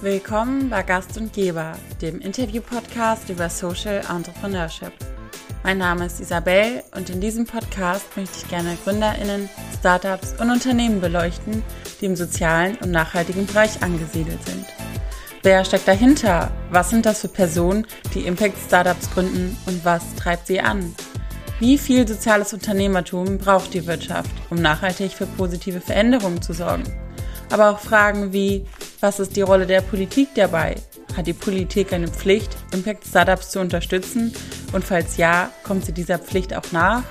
Willkommen bei Gast und Geber, dem Interview-Podcast über Social Entrepreneurship. Mein Name ist Isabel und in diesem Podcast möchte ich gerne GründerInnen, Startups und Unternehmen beleuchten, die im sozialen und nachhaltigen Bereich angesiedelt sind. Wer steckt dahinter? Was sind das für Personen, die Impact-Startups gründen und was treibt sie an? Wie viel soziales Unternehmertum braucht die Wirtschaft, um nachhaltig für positive Veränderungen zu sorgen? Aber auch Fragen wie, was ist die Rolle der Politik dabei? Hat die Politik eine Pflicht, Impact-Startups zu unterstützen? Und falls ja, kommt sie dieser Pflicht auch nach?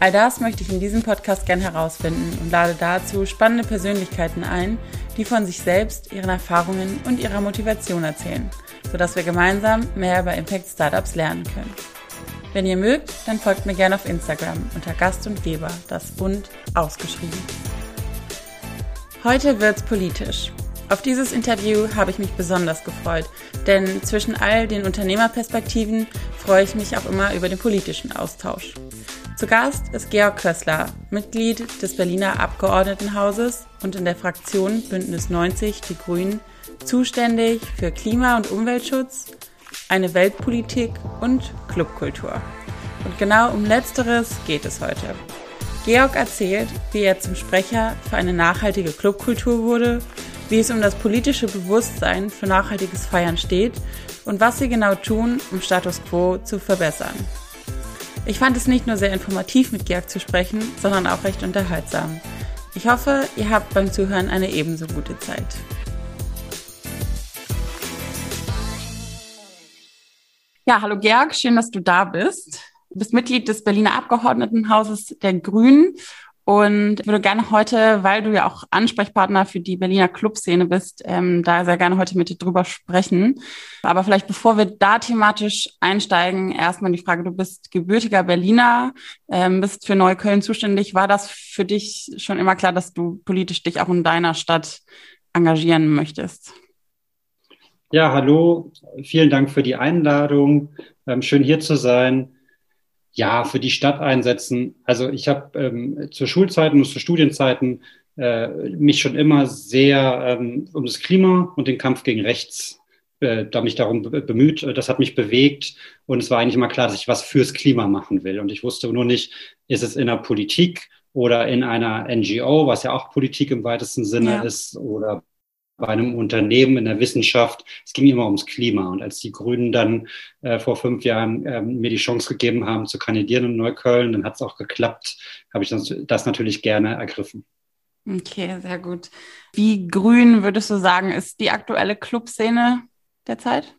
All das möchte ich in diesem Podcast gern herausfinden und lade dazu spannende Persönlichkeiten ein, die von sich selbst, ihren Erfahrungen und ihrer Motivation erzählen, sodass wir gemeinsam mehr über Impact Startups lernen können. Wenn ihr mögt, dann folgt mir gerne auf Instagram unter Gast und Geber, das und ausgeschrieben. Heute wird's politisch. Auf dieses Interview habe ich mich besonders gefreut, denn zwischen all den Unternehmerperspektiven freue ich mich auch immer über den politischen Austausch. Zu Gast ist Georg Kössler, Mitglied des Berliner Abgeordnetenhauses und in der Fraktion Bündnis 90 Die Grünen, zuständig für Klima- und Umweltschutz, eine Weltpolitik und Clubkultur. Und genau um letzteres geht es heute. Georg erzählt, wie er zum Sprecher für eine nachhaltige Clubkultur wurde, wie es um das politische Bewusstsein für nachhaltiges Feiern steht und was sie genau tun, um Status quo zu verbessern. Ich fand es nicht nur sehr informativ mit Georg zu sprechen, sondern auch recht unterhaltsam. Ich hoffe, ihr habt beim Zuhören eine ebenso gute Zeit. Ja, hallo Georg, schön, dass du da bist. Du bist Mitglied des Berliner Abgeordnetenhauses der Grünen und ich würde gerne heute, weil du ja auch Ansprechpartner für die Berliner Clubszene bist, ähm, da sehr gerne heute mit dir drüber sprechen. Aber vielleicht bevor wir da thematisch einsteigen, erstmal die Frage, du bist gebürtiger Berliner, ähm, bist für Neukölln zuständig. War das für dich schon immer klar, dass du politisch dich auch in deiner Stadt engagieren möchtest? Ja, hallo, vielen Dank für die Einladung. Ähm, schön hier zu sein. Ja, für die Stadt einsetzen. Also ich habe ähm, zur Schulzeiten und zu Studienzeiten äh, mich schon immer sehr ähm, um das Klima und den Kampf gegen Rechts äh, da mich darum bemüht. Das hat mich bewegt und es war eigentlich immer klar, dass ich was fürs Klima machen will. Und ich wusste nur nicht, ist es in der Politik oder in einer NGO, was ja auch Politik im weitesten Sinne ja. ist, oder bei einem Unternehmen in der Wissenschaft. Es ging immer ums Klima. Und als die Grünen dann äh, vor fünf Jahren äh, mir die Chance gegeben haben, zu kandidieren in Neukölln, dann hat es auch geklappt, habe ich das, das natürlich gerne ergriffen. Okay, sehr gut. Wie grün würdest du sagen, ist die aktuelle Clubszene derzeit?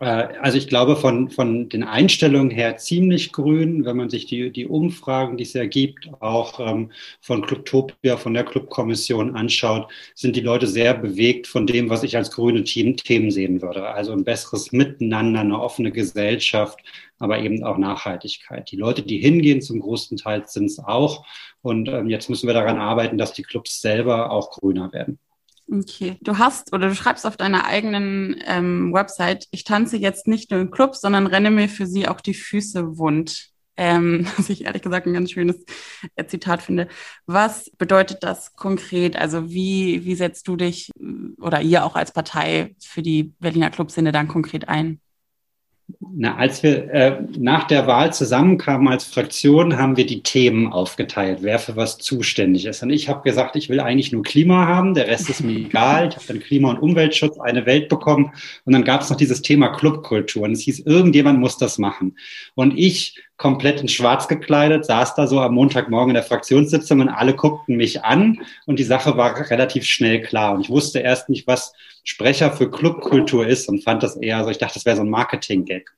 Äh, also ich glaube von, von den Einstellungen her ziemlich grün, wenn man sich die, die Umfragen, die es ja gibt, auch ähm, von Clubtopia, von der Clubkommission anschaut, sind die Leute sehr bewegt von dem, was ich als grüne Team, Themen sehen würde. Also ein besseres Miteinander, eine offene Gesellschaft, aber eben auch Nachhaltigkeit. Die Leute, die hingehen, zum großen Teil sind es auch. Und ähm, jetzt müssen wir daran arbeiten, dass die Clubs selber auch grüner werden. Okay. Du hast oder du schreibst auf deiner eigenen ähm, Website, ich tanze jetzt nicht nur in Clubs, sondern renne mir für sie auch die Füße wund. Ähm, was ich ehrlich gesagt ein ganz schönes äh, Zitat finde. Was bedeutet das konkret? Also wie, wie setzt du dich oder ihr auch als Partei für die Berliner Clubszene dann konkret ein? Na, als wir äh, nach der Wahl zusammenkamen als Fraktion, haben wir die Themen aufgeteilt, wer für was zuständig ist. Und ich habe gesagt, ich will eigentlich nur Klima haben, der Rest ist mir egal. Ich habe dann Klima- und Umweltschutz, eine Welt bekommen. Und dann gab es noch dieses Thema Clubkultur. Und es hieß, irgendjemand muss das machen. Und ich komplett in schwarz gekleidet, saß da so am Montagmorgen in der Fraktionssitzung und alle guckten mich an und die Sache war relativ schnell klar. Und ich wusste erst nicht, was Sprecher für Clubkultur ist und fand das eher so, ich dachte, das wäre so ein Marketing-Gag.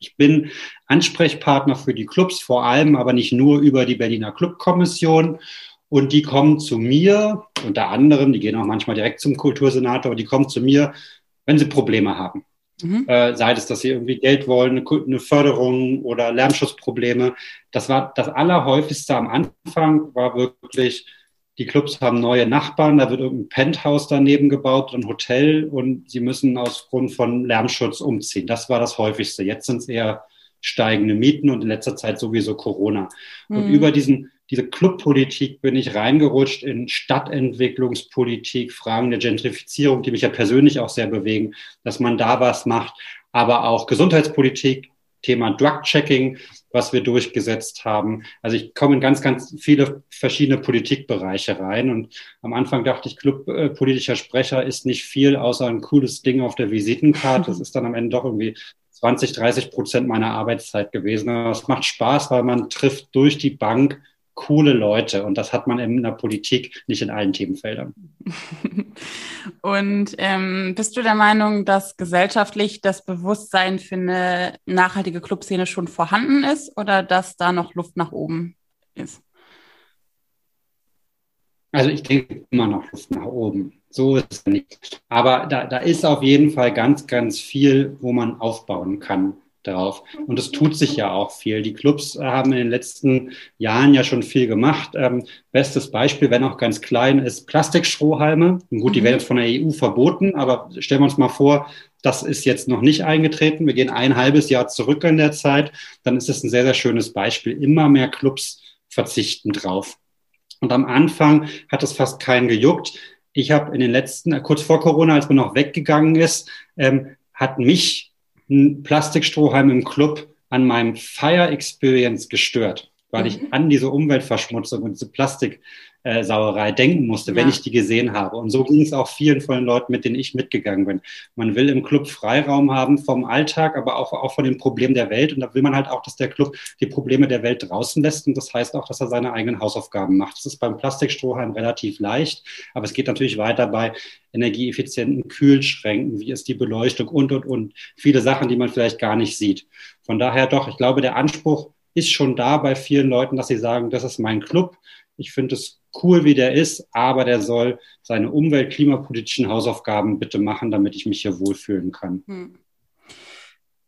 Ich bin Ansprechpartner für die Clubs, vor allem aber nicht nur über die Berliner Clubkommission. Und die kommen zu mir, unter anderem, die gehen auch manchmal direkt zum Kultursenator, aber die kommen zu mir, wenn sie Probleme haben. Mhm. Äh, sei es, dass sie irgendwie Geld wollen, eine, eine Förderung oder Lärmschutzprobleme. Das war das Allerhäufigste am Anfang, war wirklich, die Clubs haben neue Nachbarn, da wird irgendein Penthouse daneben gebaut, ein Hotel und sie müssen aus Grund von Lärmschutz umziehen. Das war das häufigste. Jetzt sind es eher steigende Mieten und in letzter Zeit sowieso Corona. Mhm. Und über diesen diese Clubpolitik bin ich reingerutscht in Stadtentwicklungspolitik, Fragen der Gentrifizierung, die mich ja persönlich auch sehr bewegen, dass man da was macht, aber auch Gesundheitspolitik, Thema Drug-Checking, was wir durchgesetzt haben. Also ich komme in ganz, ganz viele verschiedene Politikbereiche rein. Und am Anfang dachte ich, clubpolitischer Sprecher ist nicht viel, außer ein cooles Ding auf der Visitenkarte. Das ist dann am Ende doch irgendwie 20, 30 Prozent meiner Arbeitszeit gewesen. Aber es macht Spaß, weil man trifft durch die Bank coole Leute und das hat man in der Politik nicht in allen Themenfeldern. Und ähm, bist du der Meinung, dass gesellschaftlich das Bewusstsein für eine nachhaltige Clubszene schon vorhanden ist oder dass da noch Luft nach oben ist? Also ich denke immer noch Luft nach oben. So ist es nicht. Aber da, da ist auf jeden Fall ganz, ganz viel, wo man aufbauen kann drauf. Und es tut sich ja auch viel. Die Clubs haben in den letzten Jahren ja schon viel gemacht. Ähm, bestes Beispiel, wenn auch ganz klein, ist Plastikstrohhalme. Und gut, die mhm. werden jetzt von der EU verboten, aber stellen wir uns mal vor, das ist jetzt noch nicht eingetreten. Wir gehen ein halbes Jahr zurück in der Zeit. Dann ist es ein sehr, sehr schönes Beispiel. Immer mehr Clubs verzichten drauf. Und am Anfang hat es fast keinen gejuckt. Ich habe in den letzten, kurz vor Corona, als man noch weggegangen ist, ähm, hat mich ein Plastikstrohhalm im Club an meinem Fire Experience gestört, weil mhm. ich an diese Umweltverschmutzung und diese Plastik äh, Sauerei denken musste, ja. wenn ich die gesehen habe. Und so ging es auch vielen von den Leuten, mit denen ich mitgegangen bin. Man will im Club Freiraum haben vom Alltag, aber auch, auch von den Problemen der Welt. Und da will man halt auch, dass der Club die Probleme der Welt draußen lässt. Und das heißt auch, dass er seine eigenen Hausaufgaben macht. Das ist beim Plastikstrohhalm relativ leicht, aber es geht natürlich weiter bei energieeffizienten Kühlschränken, wie ist die Beleuchtung und, und, und. Viele Sachen, die man vielleicht gar nicht sieht. Von daher doch, ich glaube, der Anspruch ist schon da bei vielen Leuten, dass sie sagen, das ist mein Club. Ich finde es cool, wie der ist, aber der soll seine umwelt-, klimapolitischen Hausaufgaben bitte machen, damit ich mich hier wohlfühlen kann. Hm.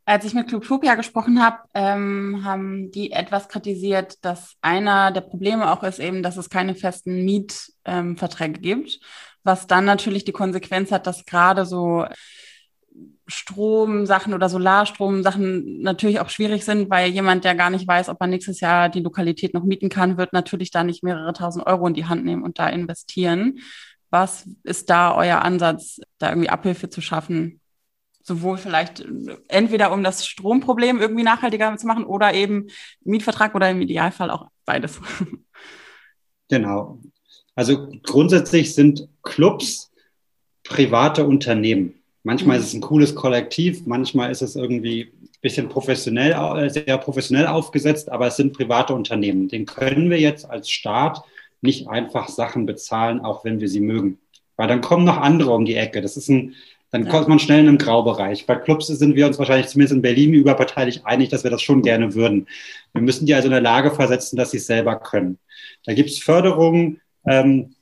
Als ich mit Clubtopia gesprochen habe, ähm, haben die etwas kritisiert, dass einer der Probleme auch ist eben, dass es keine festen Mietverträge ähm, gibt, was dann natürlich die Konsequenz hat, dass gerade so Stromsachen oder Solarstromsachen natürlich auch schwierig sind, weil jemand, der gar nicht weiß, ob er nächstes Jahr die Lokalität noch mieten kann, wird natürlich da nicht mehrere tausend Euro in die Hand nehmen und da investieren. Was ist da euer Ansatz, da irgendwie Abhilfe zu schaffen? Sowohl vielleicht entweder um das Stromproblem irgendwie nachhaltiger zu machen oder eben Mietvertrag oder im Idealfall auch beides. Genau. Also grundsätzlich sind Clubs private Unternehmen. Manchmal mhm. ist es ein cooles Kollektiv, manchmal ist es irgendwie ein bisschen professionell, äh, sehr professionell aufgesetzt, aber es sind private Unternehmen. Den können wir jetzt als Staat nicht einfach Sachen bezahlen, auch wenn wir sie mögen. Weil dann kommen noch andere um die Ecke. Das ist ein, dann ja. kommt man schnell in einen Graubereich. Bei Clubs sind wir uns wahrscheinlich zumindest in Berlin überparteilich einig, dass wir das schon gerne würden. Wir müssen die also in der Lage versetzen, dass sie es selber können. Da gibt es Förderungen, ähm,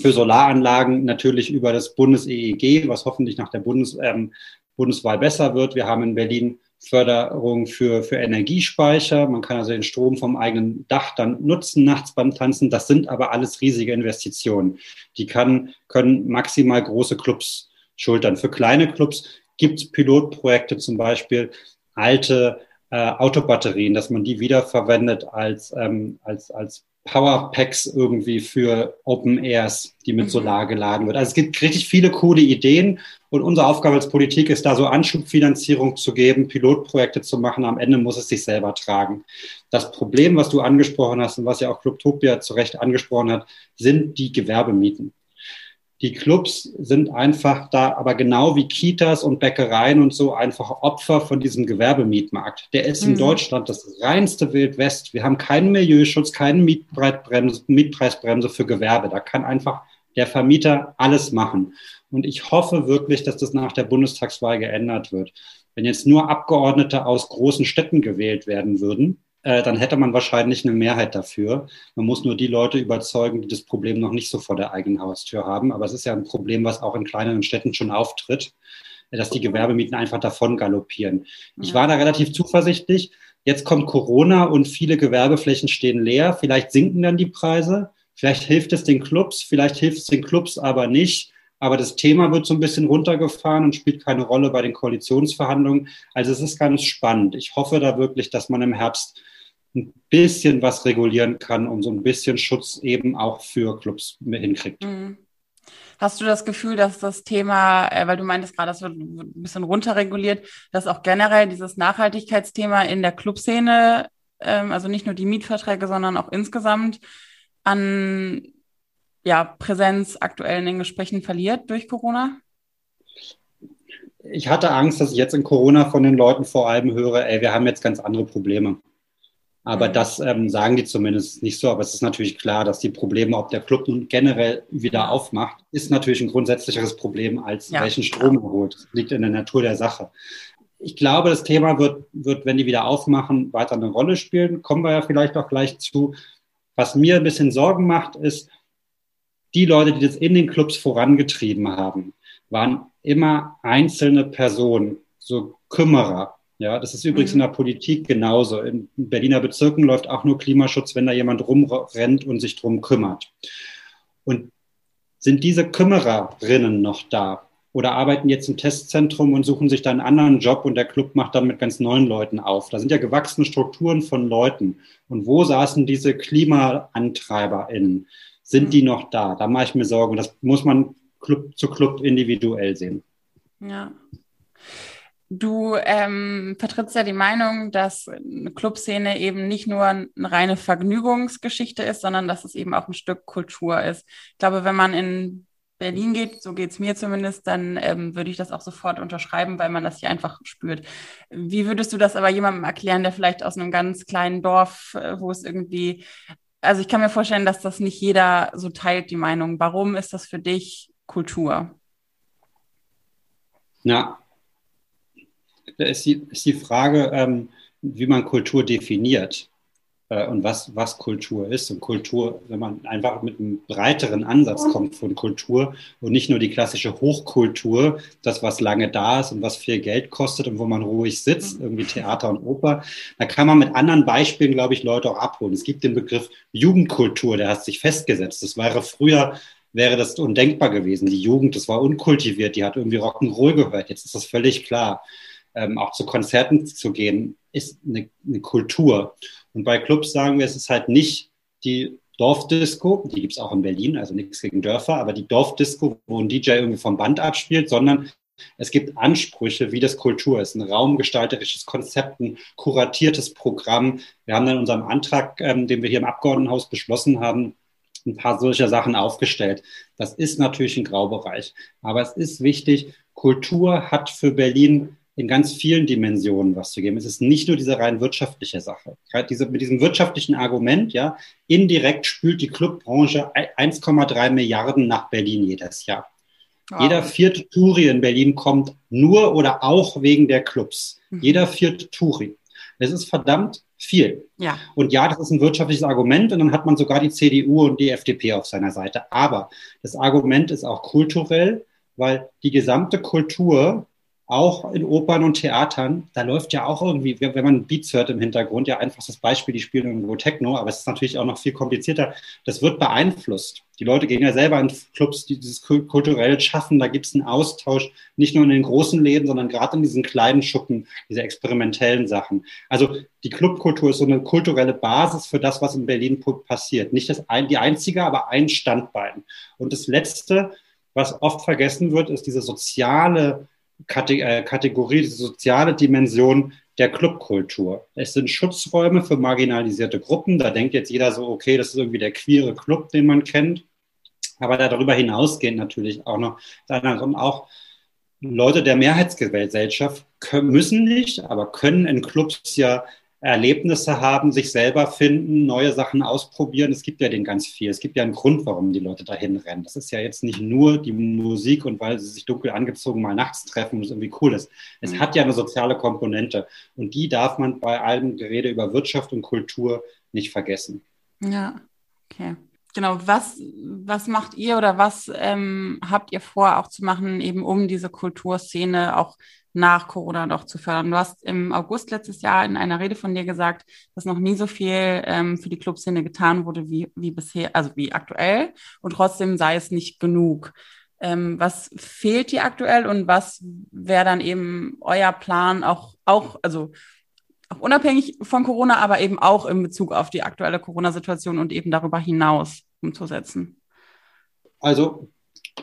für Solaranlagen natürlich über das Bundes-EEG, was hoffentlich nach der Bundes, ähm, Bundeswahl besser wird. Wir haben in Berlin Förderung für, für Energiespeicher. Man kann also den Strom vom eigenen Dach dann nutzen, nachts beim Tanzen. Das sind aber alles riesige Investitionen. Die kann, können maximal große Clubs schultern. Für kleine Clubs gibt es Pilotprojekte, zum Beispiel alte äh, Autobatterien, dass man die wiederverwendet als, ähm, als, als Powerpacks irgendwie für Open Airs, die mit mhm. Solar geladen wird. Also es gibt richtig viele coole Ideen und unsere Aufgabe als Politik ist da so Anschubfinanzierung zu geben, Pilotprojekte zu machen. Am Ende muss es sich selber tragen. Das Problem, was du angesprochen hast und was ja auch Clubtopia zu Recht angesprochen hat, sind die Gewerbemieten. Die Clubs sind einfach da, aber genau wie Kitas und Bäckereien und so einfach Opfer von diesem Gewerbemietmarkt. Der ist mhm. in Deutschland das reinste Wildwest. Wir haben keinen Milieuschutz, keine Mietpreisbremse für Gewerbe. Da kann einfach der Vermieter alles machen. Und ich hoffe wirklich, dass das nach der Bundestagswahl geändert wird. Wenn jetzt nur Abgeordnete aus großen Städten gewählt werden würden, äh, dann hätte man wahrscheinlich eine Mehrheit dafür. Man muss nur die Leute überzeugen, die das Problem noch nicht so vor der eigenen Haustür haben. Aber es ist ja ein Problem, was auch in kleineren Städten schon auftritt, dass die Gewerbemieten einfach davon galoppieren. Ich war da relativ zuversichtlich. Jetzt kommt Corona und viele Gewerbeflächen stehen leer. Vielleicht sinken dann die Preise. Vielleicht hilft es den Clubs, vielleicht hilft es den Clubs aber nicht. Aber das Thema wird so ein bisschen runtergefahren und spielt keine Rolle bei den Koalitionsverhandlungen. Also es ist ganz spannend. Ich hoffe da wirklich, dass man im Herbst ein bisschen was regulieren kann, um so ein bisschen Schutz eben auch für Clubs hinkriegt. Mhm. Hast du das Gefühl, dass das Thema, äh, weil du meintest gerade, das wird ein bisschen runterreguliert, dass auch generell dieses Nachhaltigkeitsthema in der Clubszene, ähm, also nicht nur die Mietverträge, sondern auch insgesamt an ja, Präsenz aktuell in den Gesprächen verliert durch Corona? Ich hatte Angst, dass ich jetzt in Corona von den Leuten vor allem höre, ey, wir haben jetzt ganz andere Probleme. Aber das ähm, sagen die zumindest nicht so. Aber es ist natürlich klar, dass die Probleme, ob der Club nun generell wieder aufmacht, ist natürlich ein grundsätzlicheres Problem, als ja. welchen Strom er holt. Das liegt in der Natur der Sache. Ich glaube, das Thema wird, wird, wenn die wieder aufmachen, weiter eine Rolle spielen. Kommen wir ja vielleicht auch gleich zu. Was mir ein bisschen Sorgen macht, ist, die Leute, die das in den Clubs vorangetrieben haben, waren immer einzelne Personen, so Kümmerer, ja, das ist übrigens mhm. in der Politik genauso. In Berliner Bezirken läuft auch nur Klimaschutz, wenn da jemand rumrennt und sich drum kümmert. Und sind diese Kümmererinnen noch da? Oder arbeiten jetzt im Testzentrum und suchen sich dann einen anderen Job und der Club macht dann mit ganz neuen Leuten auf? Da sind ja gewachsene Strukturen von Leuten. Und wo saßen diese KlimaantreiberInnen? Sind mhm. die noch da? Da mache ich mir Sorgen. Das muss man Club zu Club individuell sehen. Ja. Du ähm, vertrittst ja die Meinung, dass eine Clubszene eben nicht nur eine reine Vergnügungsgeschichte ist, sondern dass es eben auch ein Stück Kultur ist. Ich glaube, wenn man in Berlin geht, so geht es mir zumindest, dann ähm, würde ich das auch sofort unterschreiben, weil man das hier einfach spürt. Wie würdest du das aber jemandem erklären, der vielleicht aus einem ganz kleinen Dorf, äh, wo es irgendwie, also ich kann mir vorstellen, dass das nicht jeder so teilt, die Meinung. Warum ist das für dich Kultur? Ja, ist die, ist die Frage, ähm, wie man Kultur definiert äh, und was, was Kultur ist. Und Kultur, wenn man einfach mit einem breiteren Ansatz kommt von Kultur und nicht nur die klassische Hochkultur, das, was lange da ist und was viel Geld kostet und wo man ruhig sitzt, irgendwie Theater und Oper, da kann man mit anderen Beispielen, glaube ich, Leute auch abholen. Es gibt den Begriff Jugendkultur, der hat sich festgesetzt. Das wäre früher wäre das undenkbar gewesen. Die Jugend, das war unkultiviert, die hat irgendwie Rock'n'Roll gehört. Jetzt ist das völlig klar ähm, auch zu Konzerten zu gehen, ist eine, eine, Kultur. Und bei Clubs sagen wir, es ist halt nicht die Dorfdisco, die gibt es auch in Berlin, also nichts gegen Dörfer, aber die Dorfdisco, wo ein DJ irgendwie vom Band abspielt, sondern es gibt Ansprüche, wie das Kultur ist, ein raumgestalterisches Konzept, ein kuratiertes Programm. Wir haben in unserem Antrag, ähm, den wir hier im Abgeordnetenhaus beschlossen haben, ein paar solcher Sachen aufgestellt. Das ist natürlich ein Graubereich. Aber es ist wichtig, Kultur hat für Berlin in ganz vielen Dimensionen was zu geben. Es ist nicht nur diese rein wirtschaftliche Sache. Diese, mit diesem wirtschaftlichen Argument, ja, indirekt spült die Clubbranche 1,3 Milliarden nach Berlin jedes Jahr. Wow. Jeder vierte Touri in Berlin kommt nur oder auch wegen der Clubs. Mhm. Jeder vierte Touri. Das ist verdammt viel. Ja. Und ja, das ist ein wirtschaftliches Argument und dann hat man sogar die CDU und die FDP auf seiner Seite. Aber das Argument ist auch kulturell, weil die gesamte Kultur auch in Opern und Theatern, da läuft ja auch irgendwie, wenn man Beats hört im Hintergrund, ja einfach das Beispiel, die spielen irgendwo Techno, aber es ist natürlich auch noch viel komplizierter. Das wird beeinflusst. Die Leute gehen ja selber in Clubs, die dieses kulturell schaffen, da gibt es einen Austausch, nicht nur in den großen Läden, sondern gerade in diesen kleinen Schuppen, diese experimentellen Sachen. Also die Clubkultur ist so eine kulturelle Basis für das, was in Berlin passiert. Nicht das ein, die einzige, aber ein Standbein. Und das Letzte, was oft vergessen wird, ist diese soziale Kategorie, die soziale Dimension der Clubkultur. Es sind Schutzräume für marginalisierte Gruppen. Da denkt jetzt jeder so, okay, das ist irgendwie der queere Club, den man kennt. Aber darüber hinausgehend natürlich auch noch, und auch Leute der Mehrheitsgesellschaft müssen nicht, aber können in Clubs ja Erlebnisse haben, sich selber finden, neue Sachen ausprobieren. Es gibt ja den ganz viel. Es gibt ja einen Grund, warum die Leute dahin rennen. Das ist ja jetzt nicht nur die Musik und weil sie sich dunkel angezogen mal nachts treffen und es irgendwie cool ist. Es mhm. hat ja eine soziale Komponente und die darf man bei allem Gerede über Wirtschaft und Kultur nicht vergessen. Ja, okay. Genau, was, was macht ihr oder was ähm, habt ihr vor auch zu machen, eben um diese Kulturszene auch nach Corona noch zu fördern. Du hast im August letztes Jahr in einer Rede von dir gesagt, dass noch nie so viel ähm, für die Clubszene getan wurde wie, wie bisher, also wie aktuell. Und trotzdem sei es nicht genug. Ähm, was fehlt dir aktuell und was wäre dann eben euer Plan auch, auch, also unabhängig von Corona, aber eben auch in Bezug auf die aktuelle Corona-Situation und eben darüber hinaus umzusetzen? Also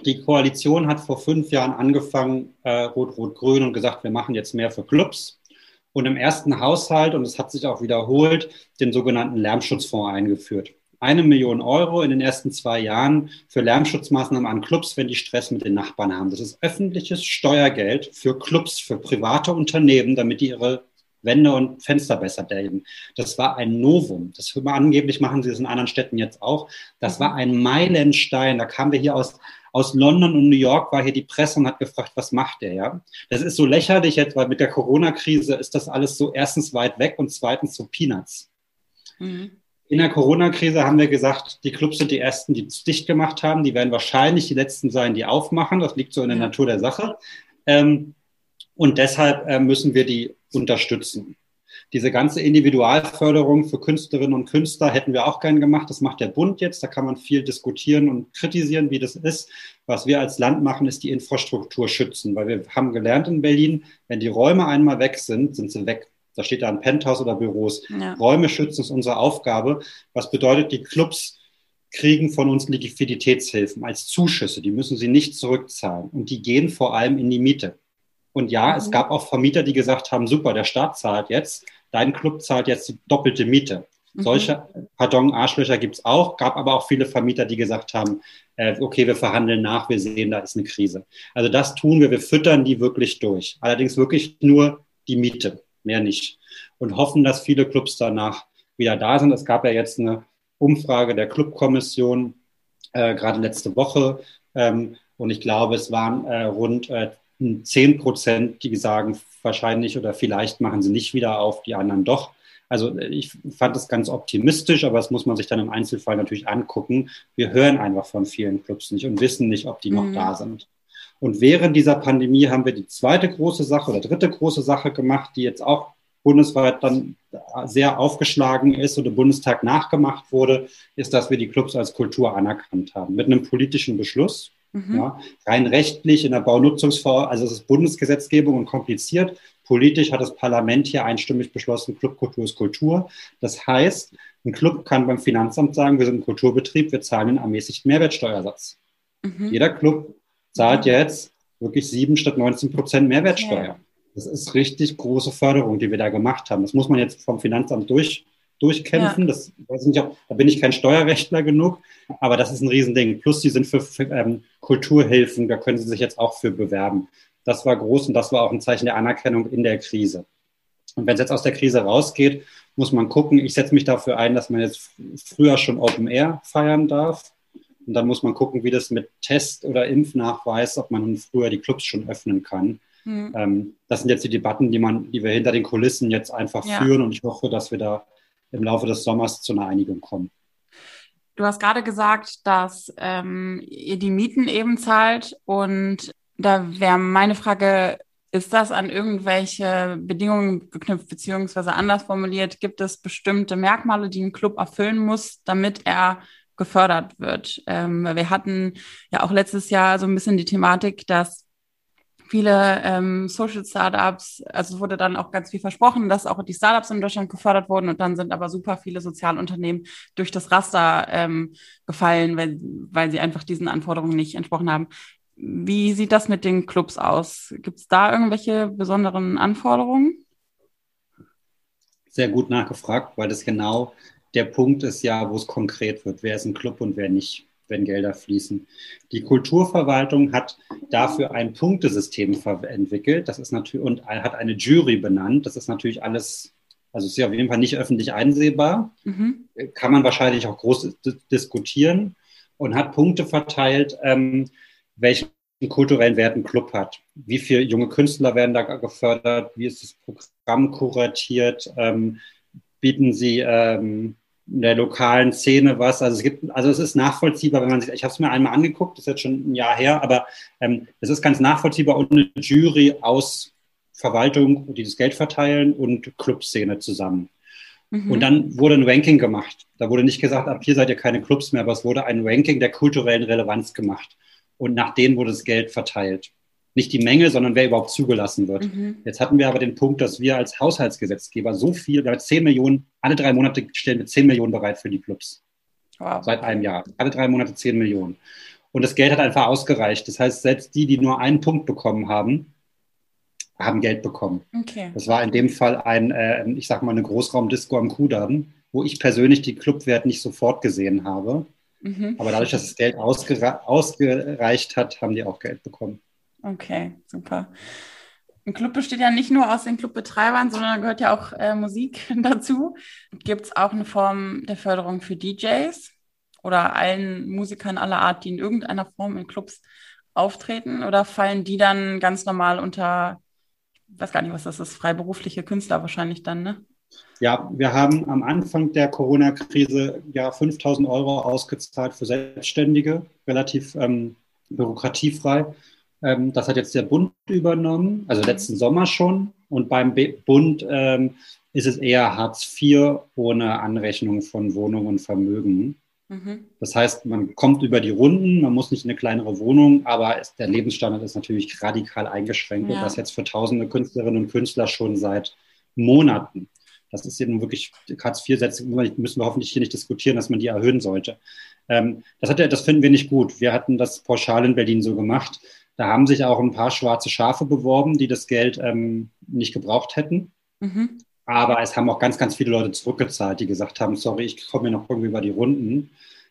die Koalition hat vor fünf Jahren angefangen, äh, Rot-Rot-Grün, und gesagt, wir machen jetzt mehr für Clubs. Und im ersten Haushalt, und es hat sich auch wiederholt, den sogenannten Lärmschutzfonds eingeführt. Eine Million Euro in den ersten zwei Jahren für Lärmschutzmaßnahmen an Clubs, wenn die Stress mit den Nachbarn haben. Das ist öffentliches Steuergeld für Clubs, für private Unternehmen, damit die ihre Wände und Fenster besser dämmen. Das war ein Novum. Das angeblich machen sie das in anderen Städten jetzt auch. Das war ein Meilenstein. Da kamen wir hier aus, aus London und New York, war hier die Presse und hat gefragt, was macht der, ja? Das ist so lächerlich jetzt, weil mit der Corona-Krise ist das alles so erstens weit weg und zweitens so Peanuts. Mhm. In der Corona-Krise haben wir gesagt, die Clubs sind die ersten, die es dicht gemacht haben. Die werden wahrscheinlich die letzten sein, die aufmachen. Das liegt so in der Natur der Sache. Ähm, und deshalb äh, müssen wir die unterstützen. Diese ganze Individualförderung für Künstlerinnen und Künstler hätten wir auch gern gemacht. Das macht der Bund jetzt. Da kann man viel diskutieren und kritisieren, wie das ist. Was wir als Land machen, ist die Infrastruktur schützen, weil wir haben gelernt in Berlin, wenn die Räume einmal weg sind, sind sie weg. Da steht da ein Penthouse oder Büros. Ja. Räume schützen ist unsere Aufgabe. Was bedeutet, die Clubs kriegen von uns Liquiditätshilfen als Zuschüsse. Die müssen sie nicht zurückzahlen. Und die gehen vor allem in die Miete. Und ja, mhm. es gab auch Vermieter, die gesagt haben, super, der Staat zahlt jetzt, dein Club zahlt jetzt die doppelte Miete. Mhm. Solche, pardon, Arschlöcher gibt es auch, gab aber auch viele Vermieter, die gesagt haben, äh, okay, wir verhandeln nach, wir sehen, da ist eine Krise. Also das tun wir, wir füttern die wirklich durch. Allerdings wirklich nur die Miete, mehr nicht. Und hoffen, dass viele Clubs danach wieder da sind. Es gab ja jetzt eine Umfrage der Clubkommission, äh, gerade letzte Woche. Ähm, und ich glaube, es waren äh, rund äh, 10 Prozent, die sagen, wahrscheinlich oder vielleicht machen sie nicht wieder auf, die anderen doch. Also ich fand das ganz optimistisch, aber das muss man sich dann im Einzelfall natürlich angucken. Wir hören einfach von vielen Clubs nicht und wissen nicht, ob die noch mhm. da sind. Und während dieser Pandemie haben wir die zweite große Sache oder dritte große Sache gemacht, die jetzt auch bundesweit dann sehr aufgeschlagen ist oder Bundestag nachgemacht wurde, ist, dass wir die Clubs als Kultur anerkannt haben. Mit einem politischen Beschluss. Mhm. Ja, rein rechtlich in der Baunutzungsverordnung, also es ist Bundesgesetzgebung und kompliziert. Politisch hat das Parlament hier einstimmig beschlossen, Clubkultur ist Kultur. Das heißt, ein Club kann beim Finanzamt sagen, wir sind ein Kulturbetrieb, wir zahlen einen ermäßigten Mehrwertsteuersatz. Mhm. Jeder Club zahlt mhm. jetzt wirklich sieben statt 19 Prozent Mehrwertsteuer. Ja. Das ist richtig große Förderung, die wir da gemacht haben. Das muss man jetzt vom Finanzamt durch durchkämpfen. Ja. Das, das ich auch, da bin ich kein Steuerrechtler genug, aber das ist ein Riesending. Plus, sie sind für, für ähm, Kulturhilfen, da können sie sich jetzt auch für bewerben. Das war groß und das war auch ein Zeichen der Anerkennung in der Krise. Und wenn es jetzt aus der Krise rausgeht, muss man gucken. Ich setze mich dafür ein, dass man jetzt früher schon Open Air feiern darf. Und dann muss man gucken, wie das mit Test- oder Impfnachweis, ob man früher die Clubs schon öffnen kann. Mhm. Ähm, das sind jetzt die Debatten, die man, die wir hinter den Kulissen jetzt einfach ja. führen. Und ich hoffe, dass wir da im Laufe des Sommers zu einer Einigung kommen. Du hast gerade gesagt, dass ähm, ihr die Mieten eben zahlt und da wäre meine Frage, ist das an irgendwelche Bedingungen geknüpft, beziehungsweise anders formuliert, gibt es bestimmte Merkmale, die ein Club erfüllen muss, damit er gefördert wird? Ähm, wir hatten ja auch letztes Jahr so ein bisschen die Thematik, dass viele ähm, Social Startups, also wurde dann auch ganz viel versprochen, dass auch die Startups in Deutschland gefördert wurden und dann sind aber super viele Sozialunternehmen durch das Raster ähm, gefallen, weil, weil sie einfach diesen Anforderungen nicht entsprochen haben. Wie sieht das mit den Clubs aus? Gibt es da irgendwelche besonderen Anforderungen? Sehr gut nachgefragt, weil das genau der Punkt ist ja, wo es konkret wird. Wer ist ein Club und wer nicht? Wenn Gelder fließen. Die Kulturverwaltung hat dafür ein Punktesystem entwickelt. Das ist natürlich und hat eine Jury benannt. Das ist natürlich alles, also ist ja auf jeden Fall nicht öffentlich einsehbar. Mhm. Kann man wahrscheinlich auch groß diskutieren und hat Punkte verteilt, ähm, welchen kulturellen Wert ein Club hat. Wie viele junge Künstler werden da gefördert? Wie ist das Programm kuratiert? Ähm, bieten sie ähm, in der lokalen Szene was. Also es gibt, also es ist nachvollziehbar, wenn man sich, ich habe es mir einmal angeguckt, das ist jetzt schon ein Jahr her, aber ähm, es ist ganz nachvollziehbar und eine Jury aus Verwaltung, die das Geld verteilen und Clubszene zusammen. Mhm. Und dann wurde ein Ranking gemacht. Da wurde nicht gesagt, ab hier seid ihr keine Clubs mehr, aber es wurde ein Ranking der kulturellen Relevanz gemacht. Und nach denen wurde das Geld verteilt. Nicht die Menge, sondern wer überhaupt zugelassen wird. Mhm. Jetzt hatten wir aber den Punkt, dass wir als Haushaltsgesetzgeber so viel, wir haben 10 Millionen, alle drei Monate stellen wir 10 Millionen bereit für die Clubs. Wow. Seit einem Jahr. Alle drei Monate 10 Millionen. Und das Geld hat einfach ausgereicht. Das heißt, selbst die, die nur einen Punkt bekommen haben, haben Geld bekommen. Okay. Das war in dem Fall ein, äh, ich sag mal, eine Großraumdisco am Kudamm, wo ich persönlich die Clubwert nicht sofort gesehen habe. Mhm. Aber dadurch, dass das Geld ausgereicht hat, haben die auch Geld bekommen. Okay, super. Ein Club besteht ja nicht nur aus den Clubbetreibern, sondern da gehört ja auch äh, Musik dazu. Gibt es auch eine Form der Förderung für DJs oder allen Musikern aller Art, die in irgendeiner Form in Clubs auftreten? Oder fallen die dann ganz normal unter, ich weiß gar nicht, was das ist, freiberufliche Künstler wahrscheinlich dann, ne? Ja, wir haben am Anfang der Corona-Krise ja 5000 Euro ausgezahlt für Selbstständige, relativ ähm, bürokratiefrei. Ähm, das hat jetzt der Bund übernommen, also letzten Sommer schon. Und beim Bund ähm, ist es eher Hartz IV ohne Anrechnung von Wohnung und Vermögen. Mhm. Das heißt, man kommt über die Runden, man muss nicht in eine kleinere Wohnung, aber es, der Lebensstandard ist natürlich radikal eingeschränkt ja. und das jetzt für tausende Künstlerinnen und Künstler schon seit Monaten. Das ist eben wirklich, Hartz-IV-Sätze müssen wir hoffentlich hier nicht diskutieren, dass man die erhöhen sollte. Ähm, das, hat, das finden wir nicht gut. Wir hatten das pauschal in Berlin so gemacht. Da haben sich auch ein paar schwarze Schafe beworben, die das Geld ähm, nicht gebraucht hätten. Mhm. Aber es haben auch ganz, ganz viele Leute zurückgezahlt, die gesagt haben, sorry, ich komme mir noch irgendwie über die Runden.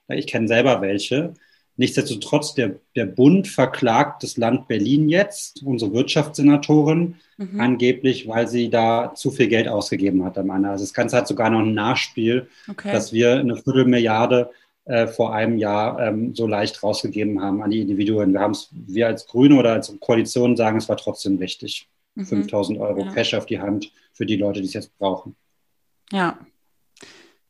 Ich kenne selber welche. Nichtsdestotrotz, der, der Bund verklagt das Land Berlin jetzt, unsere Wirtschaftssenatorin, mhm. angeblich, weil sie da zu viel Geld ausgegeben hat am Ende. Also das Ganze hat sogar noch ein Nachspiel, okay. dass wir eine Viertelmilliarde äh, vor einem Jahr ähm, so leicht rausgegeben haben an die Individuen. Wir haben es, wir als Grüne oder als Koalition sagen, es war trotzdem richtig. Mhm. 5000 Euro ja. Cash auf die Hand für die Leute, die es jetzt brauchen. Ja.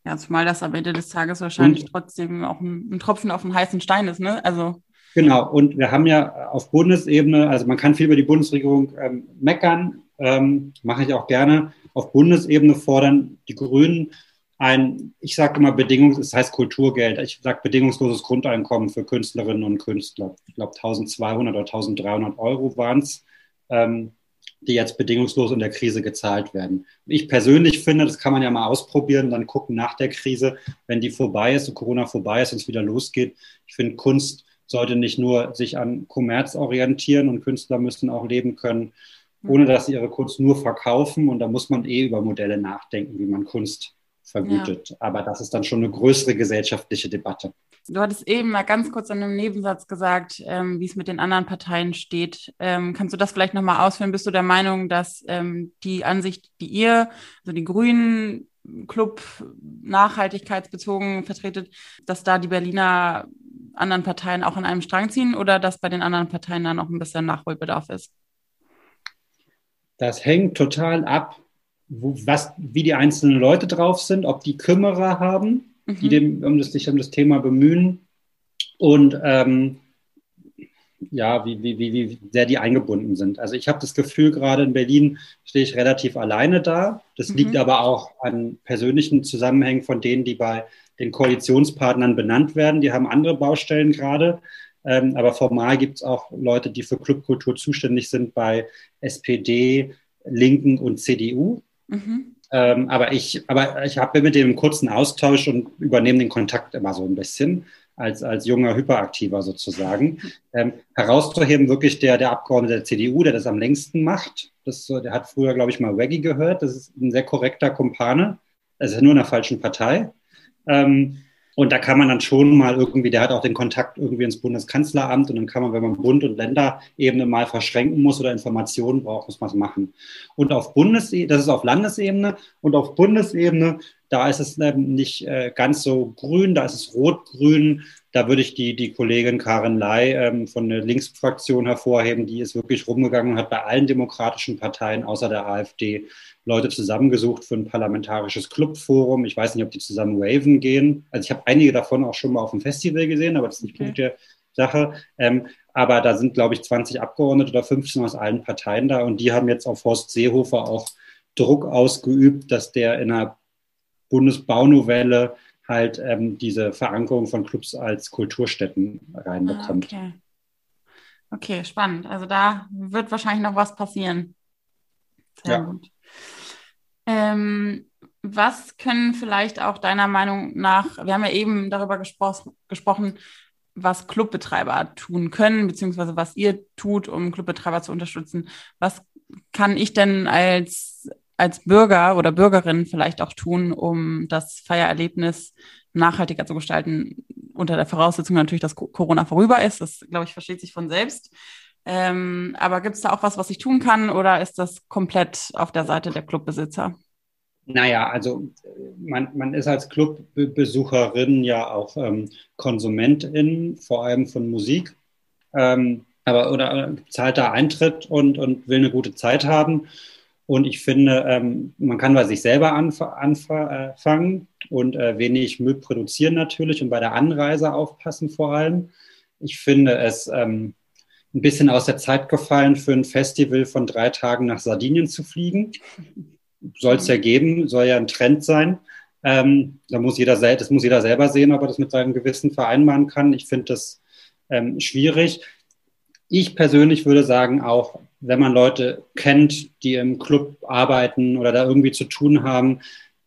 Ja, zumal das am Ende des Tages wahrscheinlich und, trotzdem auch ein, ein, Tropfen auf den heißen Stein ist, ne? Also. Genau, und wir haben ja auf Bundesebene, also man kann viel über die Bundesregierung ähm, meckern, ähm, mache ich auch gerne. Auf Bundesebene fordern die Grünen ein, ich sage immer Bedingungs, es heißt Kulturgeld, ich sage bedingungsloses Grundeinkommen für Künstlerinnen und Künstler. Ich glaube 1200 oder 1300 Euro waren es, ähm, die jetzt bedingungslos in der Krise gezahlt werden. Ich persönlich finde, das kann man ja mal ausprobieren, dann gucken nach der Krise, wenn die vorbei ist und Corona vorbei ist und es wieder losgeht. Ich finde, Kunst sollte nicht nur sich an Kommerz orientieren und Künstler müssen auch leben können, ohne dass sie ihre Kunst nur verkaufen. Und da muss man eh über Modelle nachdenken, wie man Kunst vergütet. Ja. Aber das ist dann schon eine größere gesellschaftliche Debatte. Du hattest eben mal ganz kurz in einem Nebensatz gesagt, ähm, wie es mit den anderen Parteien steht. Ähm, kannst du das vielleicht nochmal ausführen? Bist du der Meinung, dass ähm, die Ansicht, die ihr, also die Grünen, Club nachhaltigkeitsbezogen vertretet, dass da die Berliner anderen Parteien auch an einem Strang ziehen oder dass bei den anderen Parteien dann noch ein bisschen Nachholbedarf ist? Das hängt total ab wo, was, wie die einzelnen Leute drauf sind, ob die Kümmerer haben, mhm. die dem, um das, sich um das Thema bemühen und ähm, ja, wie, wie, wie, wie sehr die eingebunden sind. Also ich habe das Gefühl, gerade in Berlin stehe ich relativ alleine da. Das mhm. liegt aber auch an persönlichen Zusammenhängen von denen, die bei den Koalitionspartnern benannt werden. Die haben andere Baustellen gerade. Ähm, aber formal gibt es auch Leute, die für Clubkultur zuständig sind bei SPD, Linken und CDU. Mhm. Ähm, aber ich, aber ich habe mit dem einen kurzen Austausch und übernehme den Kontakt immer so ein bisschen als, als junger Hyperaktiver sozusagen. Ähm, herauszuheben wirklich der, der Abgeordnete der CDU, der das am längsten macht. Das, der hat früher, glaube ich, mal Waggy gehört. Das ist ein sehr korrekter Kumpane. Er ist nur in der falschen Partei. Ähm, und da kann man dann schon mal irgendwie, der hat auch den Kontakt irgendwie ins Bundeskanzleramt und dann kann man, wenn man Bund- und Länderebene mal verschränken muss oder Informationen braucht, muss man es machen. Und auf Bundesebene, das ist auf Landesebene und auf Bundesebene, da ist es nicht äh, ganz so grün, da ist es rot-grün. Da würde ich die, die Kollegin Karin Ley ähm, von der Linksfraktion hervorheben, die ist wirklich rumgegangen und hat bei allen demokratischen Parteien außer der AfD Leute zusammengesucht für ein parlamentarisches Clubforum. Ich weiß nicht, ob die zusammen waven gehen. Also ich habe einige davon auch schon mal auf dem Festival gesehen, aber das ist nicht okay. Der Sache. Ähm, aber da sind, glaube ich, 20 Abgeordnete oder 15 aus allen Parteien da und die haben jetzt auf Horst Seehofer auch Druck ausgeübt, dass der in einer Bundesbaunovelle halt ähm, diese Verankerung von Clubs als Kulturstätten reinbekommt. Ah, okay. Okay, spannend. Also da wird wahrscheinlich noch was passieren. Sehr ja. gut. Ähm, was können vielleicht auch deiner Meinung nach, wir haben ja eben darüber gespro gesprochen, was Clubbetreiber tun können, beziehungsweise was ihr tut, um Clubbetreiber zu unterstützen. Was kann ich denn als, als Bürger oder Bürgerin vielleicht auch tun, um das Feiererlebnis nachhaltiger zu gestalten, unter der Voraussetzung natürlich, dass Corona vorüber ist. Das, glaube ich, versteht sich von selbst. Ähm, aber gibt es da auch was, was ich tun kann oder ist das komplett auf der Seite der Clubbesitzer? Naja, also man, man ist als Clubbesucherin ja auch ähm, Konsumentin, vor allem von Musik. Ähm, aber oder äh, zahlt da Eintritt und, und will eine gute Zeit haben. Und ich finde, ähm, man kann bei sich selber anf anfangen und äh, wenig Müll produzieren natürlich und bei der Anreise aufpassen vor allem. Ich finde es ähm, ein bisschen aus der Zeit gefallen, für ein Festival von drei Tagen nach Sardinien zu fliegen. Soll es ja geben, soll ja ein Trend sein. Ähm, da muss jeder, das muss jeder selber sehen, ob er das mit seinem Gewissen vereinbaren kann. Ich finde das ähm, schwierig. Ich persönlich würde sagen, auch wenn man Leute kennt, die im Club arbeiten oder da irgendwie zu tun haben,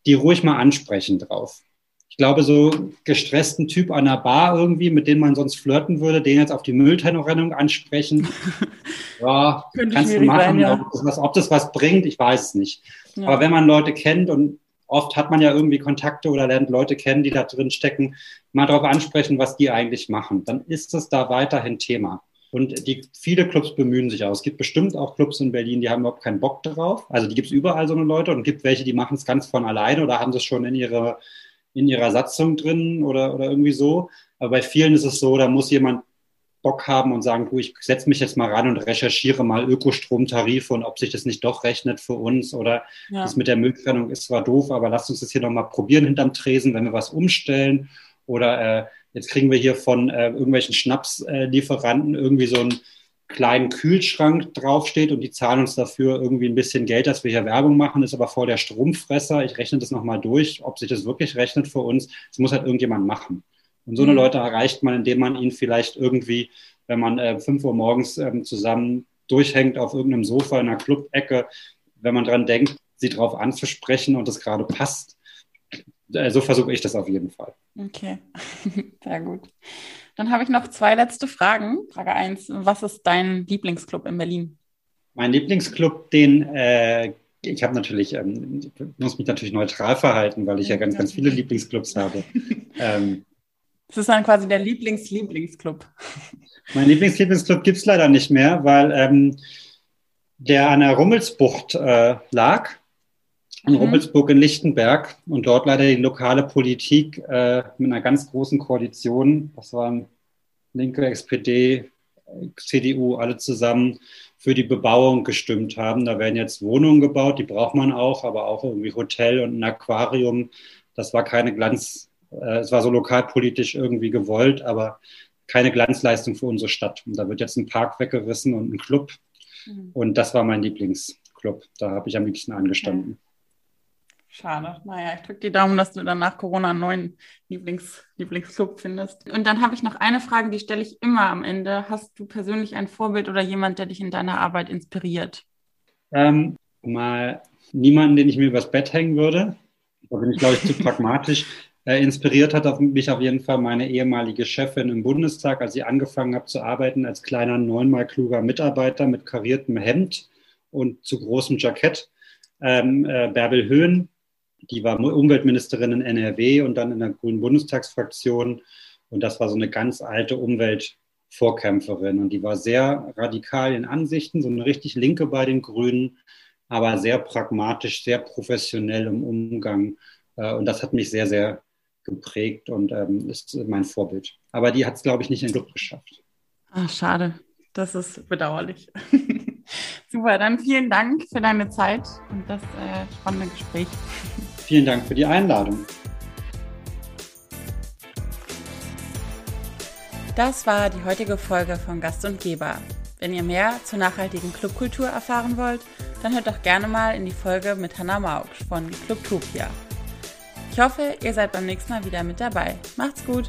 die ruhig mal ansprechen drauf. Ich glaube, so gestressten Typ an der Bar irgendwie, mit dem man sonst flirten würde, den jetzt auf die Mülltrennung ansprechen, ja, kannst du machen. Sein, ja. ob, das was, ob, das was, bringt, ich weiß es nicht. Ja. Aber wenn man Leute kennt und oft hat man ja irgendwie Kontakte oder lernt Leute kennen, die da drin stecken, mal darauf ansprechen, was die eigentlich machen, dann ist es da weiterhin Thema. Und die, viele Clubs bemühen sich auch. Es gibt bestimmt auch Clubs in Berlin, die haben überhaupt keinen Bock darauf. Also die gibt es überall so eine Leute und gibt welche, die machen es ganz von alleine oder haben es schon in ihrer, in ihrer Satzung drin oder, oder irgendwie so. Aber bei vielen ist es so, da muss jemand Bock haben und sagen, du, ich setze mich jetzt mal ran und recherchiere mal Ökostromtarife und ob sich das nicht doch rechnet für uns oder ja. das mit der Mülltrennung ist zwar doof, aber lasst uns das hier nochmal probieren hinterm Tresen, wenn wir was umstellen oder äh, Jetzt kriegen wir hier von äh, irgendwelchen Schnapslieferanten irgendwie so einen kleinen Kühlschrank draufsteht und die zahlen uns dafür irgendwie ein bisschen Geld, dass wir hier Werbung machen, ist aber voll der Stromfresser. Ich rechne das nochmal durch, ob sich das wirklich rechnet für uns. Das muss halt irgendjemand machen. Und so eine mhm. Leute erreicht man, indem man ihnen vielleicht irgendwie, wenn man äh, 5 Uhr morgens ähm, zusammen durchhängt auf irgendeinem Sofa in einer Clubecke, wenn man dran denkt, sie drauf anzusprechen und das gerade passt. Äh, so versuche ich das auf jeden Fall. Okay, sehr gut. Dann habe ich noch zwei letzte Fragen. Frage 1, was ist dein Lieblingsclub in Berlin? Mein Lieblingsclub, den äh, ich habe natürlich, ähm, muss mich natürlich neutral verhalten, weil ich ja, ja ganz, ganz viele Lieblingsclubs habe. ähm, das ist dann quasi der Lieblings-Lieblingsclub. Mein Lieblings-Lieblingsclub gibt es leider nicht mehr, weil ähm, der an der Rummelsbucht äh, lag in mhm. Rummelsburg in Lichtenberg und dort leider die lokale Politik äh, mit einer ganz großen Koalition, das waren Linke, SPD, CDU, alle zusammen für die Bebauung gestimmt haben. Da werden jetzt Wohnungen gebaut, die braucht man auch, aber auch irgendwie Hotel und ein Aquarium. Das war keine Glanz, äh, es war so lokalpolitisch irgendwie gewollt, aber keine Glanzleistung für unsere Stadt. Und da wird jetzt ein Park weggerissen und ein Club. Mhm. Und das war mein Lieblingsclub. Da habe ich am liebsten angestanden. Okay. Schade. Naja, ich drücke die Daumen, dass du dann nach Corona einen neuen Lieblings Lieblingsclub findest. Und dann habe ich noch eine Frage, die stelle ich immer am Ende. Hast du persönlich ein Vorbild oder jemand, der dich in deiner Arbeit inspiriert? Ähm, mal niemanden, den ich mir übers Bett hängen würde. Da bin ich, glaube ich, zu pragmatisch. Äh, inspiriert hat auf mich auf jeden Fall meine ehemalige Chefin im Bundestag, als ich angefangen habe zu arbeiten als kleiner, neunmal kluger Mitarbeiter mit kariertem Hemd und zu großem Jackett. Ähm, äh, Bärbel Höhn, die war Umweltministerin in NRW und dann in der Grünen Bundestagsfraktion. Und das war so eine ganz alte Umweltvorkämpferin. Und die war sehr radikal in Ansichten, so eine richtig Linke bei den Grünen, aber sehr pragmatisch, sehr professionell im Umgang. Äh, und das hat mich sehr, sehr geprägt und ähm, ist mein Vorbild. Aber die hat es, glaube ich, nicht in den Club geschafft. Ach, schade. Das ist bedauerlich. Super, dann vielen Dank für deine Zeit und das äh, spannende Gespräch. Vielen Dank für die Einladung. Das war die heutige Folge von Gast und Geber. Wenn ihr mehr zur nachhaltigen Clubkultur erfahren wollt, dann hört doch gerne mal in die Folge mit Hannah Mauksch von Clubtopia. Ich hoffe, ihr seid beim nächsten Mal wieder mit dabei. Macht's gut!